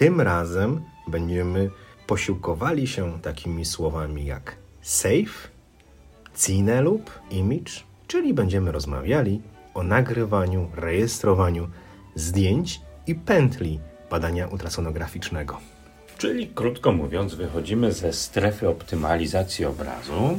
Tym razem będziemy posiłkowali się takimi słowami jak safe, cine lub image, czyli będziemy rozmawiali o nagrywaniu, rejestrowaniu zdjęć i pętli badania ultrasonograficznego. Czyli krótko mówiąc, wychodzimy ze strefy optymalizacji obrazu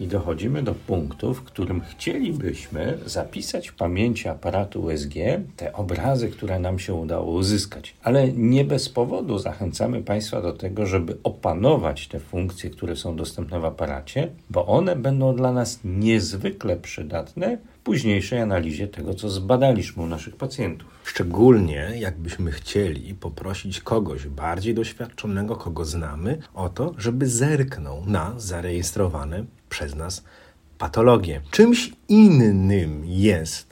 i dochodzimy do punktu, w którym chcielibyśmy zapisać w pamięci aparatu USG te obrazy, które nam się udało uzyskać. Ale nie bez powodu zachęcamy Państwa do tego, żeby opanować te funkcje, które są dostępne w aparacie, bo one będą dla nas niezwykle przydatne późniejszej analizie tego, co zbadaliśmy u naszych pacjentów. Szczególnie jakbyśmy chcieli poprosić kogoś bardziej doświadczonego, kogo znamy, o to, żeby zerknął na zarejestrowane przez nas patologie. Czymś innym jest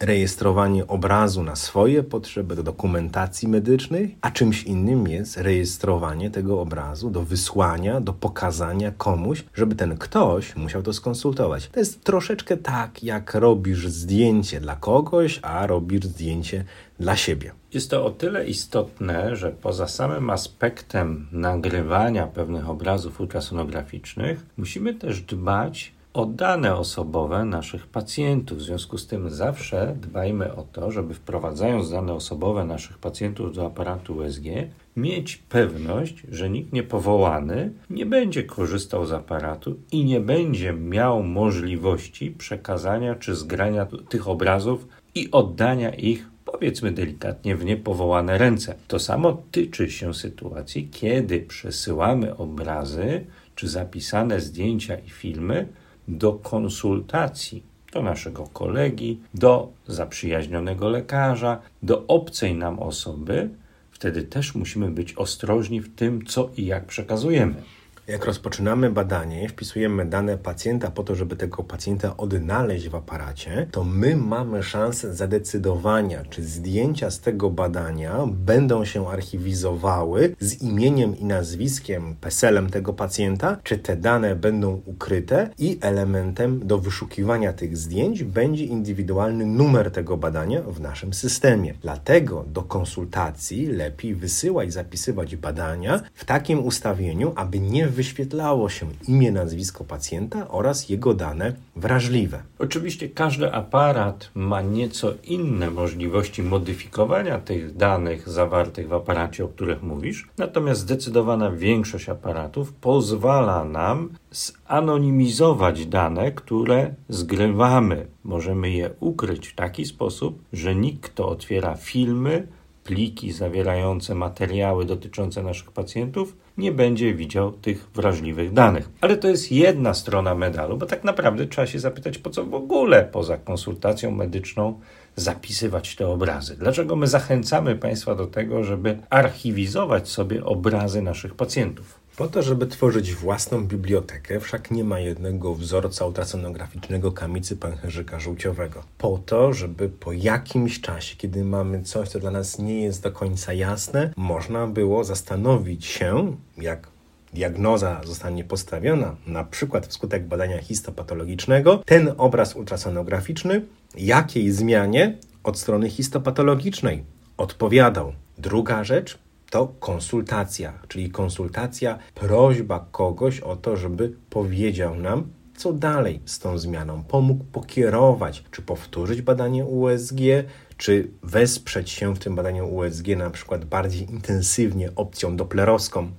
rejestrowanie obrazu na swoje potrzeby do dokumentacji medycznej, a czymś innym jest rejestrowanie tego obrazu do wysłania, do pokazania komuś, żeby ten ktoś musiał to skonsultować. To jest troszeczkę tak, jak robisz zdjęcie dla kogoś, a robisz zdjęcie dla siebie. Jest to o tyle istotne, że poza samym aspektem nagrywania pewnych obrazów ultrasonograficznych, musimy też dbać o dane osobowe naszych pacjentów. W związku z tym zawsze dbajmy o to, żeby wprowadzając dane osobowe naszych pacjentów do aparatu USG, mieć pewność, że nikt niepowołany nie będzie korzystał z aparatu i nie będzie miał możliwości przekazania czy zgrania tych obrazów i oddania ich powiedzmy delikatnie, w niepowołane ręce. To samo tyczy się sytuacji, kiedy przesyłamy obrazy czy zapisane zdjęcia i filmy do konsultacji do naszego kolegi, do zaprzyjaźnionego lekarza, do obcej nam osoby. Wtedy też musimy być ostrożni w tym, co i jak przekazujemy. Jak rozpoczynamy badanie, wpisujemy dane pacjenta po to, żeby tego pacjenta odnaleźć w aparacie, to my mamy szansę zadecydowania, czy zdjęcia z tego badania będą się archiwizowały z imieniem i nazwiskiem, PESEL-em tego pacjenta, czy te dane będą ukryte i elementem do wyszukiwania tych zdjęć będzie indywidualny numer tego badania w naszym systemie. Dlatego do konsultacji lepiej wysyłać, zapisywać badania w takim ustawieniu, aby nie wyświetlało się imię, nazwisko pacjenta oraz jego dane wrażliwe. Oczywiście każdy aparat ma nieco inne możliwości modyfikowania tych danych zawartych w aparacie, o których mówisz, natomiast zdecydowana większość aparatów pozwala nam zanonimizować dane, które zgrywamy. Możemy je ukryć w taki sposób, że nikt, kto otwiera filmy, pliki zawierające materiały dotyczące naszych pacjentów, nie będzie widział tych wrażliwych danych. Ale to jest jedna strona medalu, bo tak naprawdę trzeba się zapytać, po co w ogóle poza konsultacją medyczną zapisywać te obrazy. Dlaczego my zachęcamy Państwa do tego, żeby archiwizować sobie obrazy naszych pacjentów? Po to, żeby tworzyć własną bibliotekę, wszak nie ma jednego wzorca ultrasonograficznego kamicy pęcherzyka żółciowego. Po to, żeby po jakimś czasie, kiedy mamy coś, co dla nas nie jest do końca jasne, można było zastanowić się, jak diagnoza zostanie postawiona, na przykład wskutek badania histopatologicznego, ten obraz ultrasonograficzny jakiej zmianie od strony histopatologicznej odpowiadał. Druga rzecz, to konsultacja, czyli konsultacja, prośba kogoś o to, żeby powiedział nam, co dalej z tą zmianą, pomógł pokierować, czy powtórzyć badanie USG, czy wesprzeć się w tym badaniu USG na przykład bardziej intensywnie opcją doplerowską,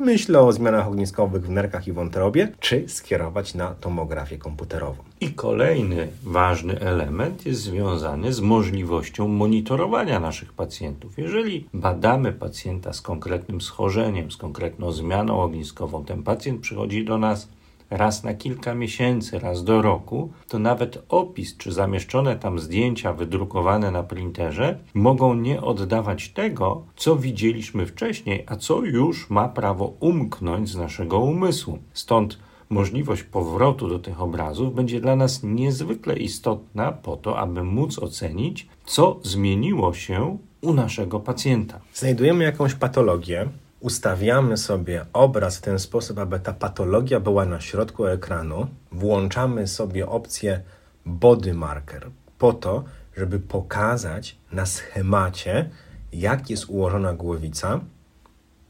Myślę o zmianach ogniskowych w nerkach i wątrobie, czy skierować na tomografię komputerową. I kolejny ważny element jest związany z możliwością monitorowania naszych pacjentów. Jeżeli badamy pacjenta z konkretnym schorzeniem, z konkretną zmianą ogniskową, ten pacjent przychodzi do nas raz na kilka miesięcy, raz do roku, to nawet opis czy zamieszczone tam zdjęcia wydrukowane na printerze mogą nie oddawać tego, co widzieliśmy wcześniej, a co już ma prawo umknąć z naszego umysłu. Stąd możliwość powrotu do tych obrazów będzie dla nas niezwykle istotna po to, aby móc ocenić, co zmieniło się u naszego pacjenta. Znajdujemy jakąś patologię, ustawiamy sobie obraz w ten sposób, aby ta patologia była na środku ekranu, włączamy sobie opcję body marker po to, żeby pokazać na schemacie, jak jest ułożona głowica,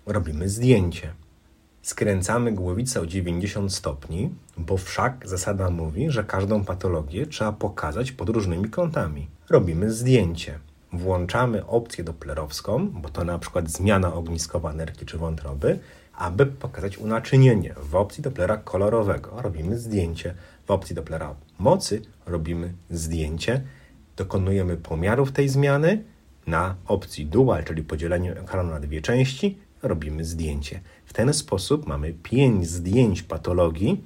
robimy zdjęcie. Skręcamy głowicę o 90 stopni, bo wszak zasada mówi, że każdą patologię trzeba pokazać pod różnymi kątami. Robimy zdjęcie włączamy opcję doplerowską, bo to na przykład zmiana ogniskowa nerki czy wątroby, aby pokazać unaczynienie. W opcji Dopplera kolorowego robimy zdjęcie, w opcji Dopplera mocy robimy zdjęcie, dokonujemy pomiarów tej zmiany, na opcji Dual, czyli podzielenie ekranu na dwie części, robimy zdjęcie. W ten sposób mamy pięć zdjęć patologii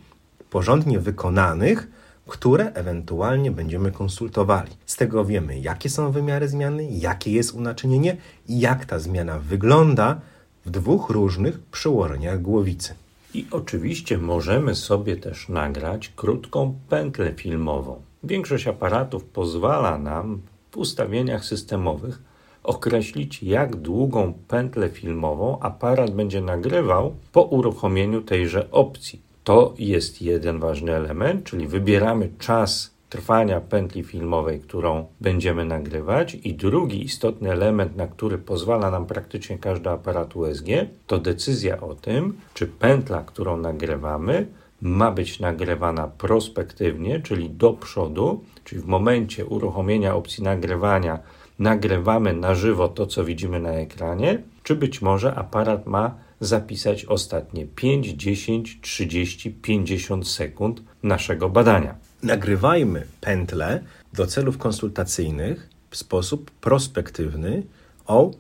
porządnie wykonanych, które ewentualnie będziemy konsultowali. Z tego wiemy, jakie są wymiary zmiany, jakie jest unaczynienie i jak ta zmiana wygląda w dwóch różnych przełożeniach głowicy. I oczywiście możemy sobie też nagrać krótką pętlę filmową. Większość aparatów pozwala nam w ustawieniach systemowych określić, jak długą pętlę filmową aparat będzie nagrywał po uruchomieniu tejże opcji. To jest jeden ważny element, czyli wybieramy czas trwania pętli filmowej, którą będziemy nagrywać. I drugi istotny element, na który pozwala nam praktycznie każdy aparat USG, to decyzja o tym, czy pętla, którą nagrywamy, ma być nagrywana prospektywnie, czyli do przodu, czyli w momencie uruchomienia opcji nagrywania nagrywamy na żywo to, co widzimy na ekranie, czy być może aparat ma zapisać ostatnie 5, 10, 30, 50 sekund naszego badania. Nagrywajmy pętle do celów konsultacyjnych w sposób prospektywny o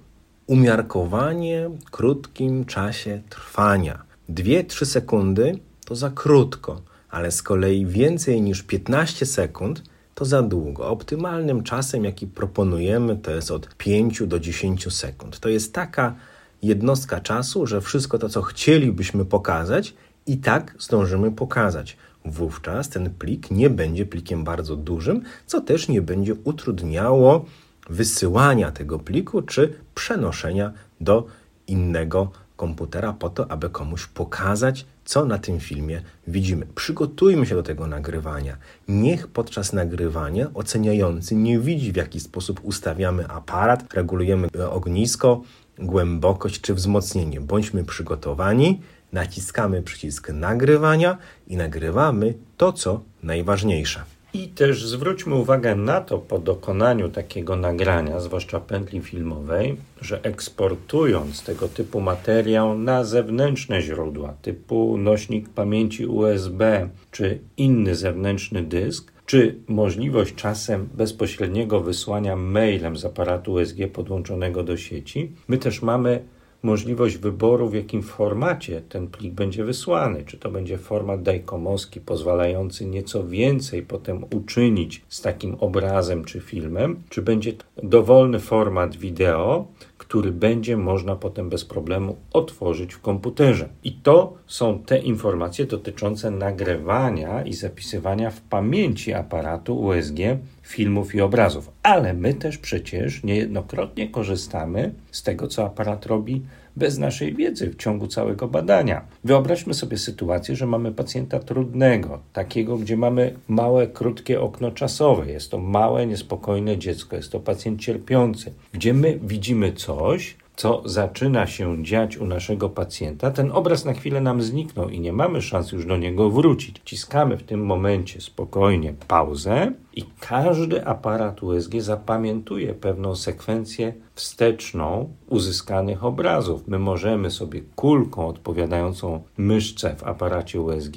umiarkowanie krótkim czasie trwania. 2-3 sekundy to za krótko, ale z kolei więcej niż 15 sekund to za długo. Optymalnym czasem, jaki proponujemy, to jest od 5 do 10 sekund. To jest taka jednostka czasu, że wszystko to, co chcielibyśmy pokazać, i tak zdążymy pokazać. Wówczas ten plik nie będzie plikiem bardzo dużym, co też nie będzie utrudniało wysyłania tego pliku czy przenoszenia do innego komputera po to, aby komuś pokazać, co na tym filmie widzimy. Przygotujmy się do tego nagrywania. Niech podczas nagrywania oceniający nie widzi, w jaki sposób ustawiamy aparat, regulujemy ognisko, głębokość czy wzmocnienie. Bądźmy przygotowani, naciskamy przycisk nagrywania i nagrywamy to, co najważniejsze. I też zwróćmy uwagę na to po dokonaniu takiego nagrania, zwłaszcza pętli filmowej, że eksportując tego typu materiał na zewnętrzne źródła, typu nośnik pamięci USB czy inny zewnętrzny dysk, czy możliwość czasem bezpośredniego wysłania mailem z aparatu USG podłączonego do sieci, my też mamy możliwość wyboru, w jakim formacie ten plik będzie wysłany. Czy to będzie format dajkomowski, pozwalający nieco więcej potem uczynić z takim obrazem czy filmem, czy będzie dowolny format wideo, który będzie można potem bez problemu otworzyć w komputerze. I to są te informacje dotyczące nagrywania i zapisywania w pamięci aparatu USG filmów i obrazów. Ale my też przecież niejednokrotnie korzystamy z tego, co aparat robi bez naszej wiedzy w ciągu całego badania. Wyobraźmy sobie sytuację, że mamy pacjenta trudnego, takiego, gdzie mamy małe, krótkie okno czasowe. Jest to małe, niespokojne dziecko, jest to pacjent cierpiący, gdzie my widzimy coś, co zaczyna się dziać u naszego pacjenta, ten obraz na chwilę nam zniknął i nie mamy szans już do niego wrócić. Ciskamy w tym momencie spokojnie pauzę i każdy aparat USG zapamiętuje pewną sekwencję wsteczną uzyskanych obrazów. My możemy sobie kulką odpowiadającą myszce w aparacie USG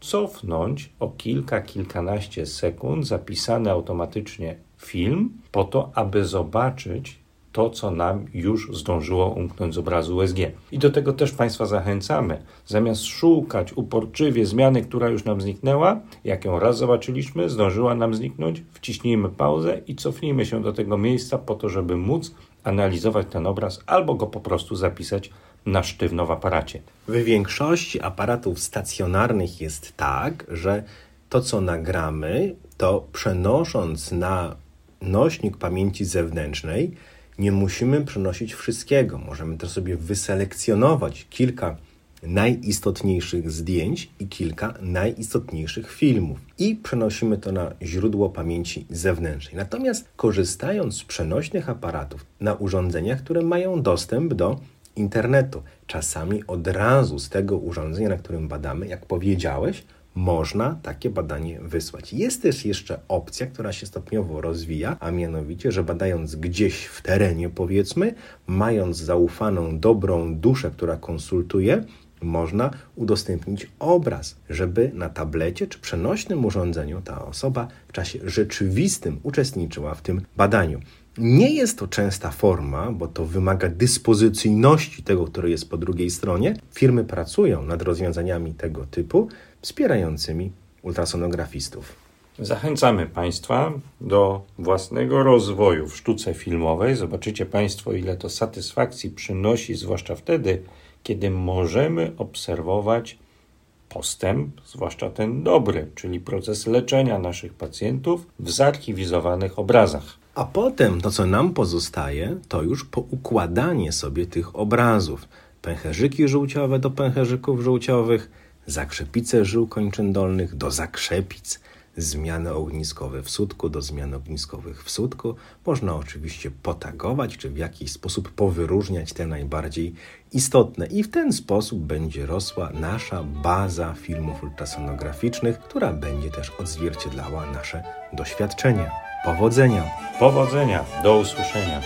cofnąć o kilka, kilkanaście sekund zapisany automatycznie film, po to, aby zobaczyć to, co nam już zdążyło umknąć z obrazu USG. I do tego też Państwa zachęcamy. Zamiast szukać uporczywie zmiany, która już nam zniknęła, jak ją raz zobaczyliśmy, zdążyła nam zniknąć, wciśnijmy pauzę i cofnijmy się do tego miejsca po to, żeby móc analizować ten obraz albo go po prostu zapisać na sztywno w aparacie. W większości aparatów stacjonarnych jest tak, że to, co nagramy, to przenosząc na nośnik pamięci zewnętrznej, nie musimy przenosić wszystkiego. Możemy też sobie wyselekcjonować kilka najistotniejszych zdjęć i kilka najistotniejszych filmów i przenosimy to na źródło pamięci zewnętrznej. Natomiast korzystając z przenośnych aparatów na urządzeniach, które mają dostęp do internetu, czasami od razu z tego urządzenia, na którym badamy, jak powiedziałeś, można takie badanie wysłać. Jest też jeszcze opcja, która się stopniowo rozwija, a mianowicie, że badając gdzieś w terenie, powiedzmy, mając zaufaną, dobrą duszę, która konsultuje, można udostępnić obraz, żeby na tablecie czy przenośnym urządzeniu ta osoba w czasie rzeczywistym uczestniczyła w tym badaniu. Nie jest to częsta forma, bo to wymaga dyspozycyjności tego, który jest po drugiej stronie. Firmy pracują nad rozwiązaniami tego typu, wspierającymi ultrasonografistów. Zachęcamy Państwa do własnego rozwoju w sztuce filmowej. Zobaczycie Państwo, ile to satysfakcji przynosi, zwłaszcza wtedy, kiedy możemy obserwować postęp, zwłaszcza ten dobry, czyli proces leczenia naszych pacjentów w zarchiwizowanych obrazach. A potem to, co nam pozostaje, to już poukładanie sobie tych obrazów. Pęcherzyki żółciowe do pęcherzyków żółciowych, zakrzepice żył kończyn dolnych do zakrzepic, zmiany ogniskowe w sutku do zmian ogniskowych w sutku. Można oczywiście potagować, czy w jakiś sposób powyróżniać te najbardziej istotne i w ten sposób będzie rosła nasza baza filmów ultrasonograficznych, która będzie też odzwierciedlała nasze doświadczenia. Powodzenia! Powodzenia! Do usłyszenia!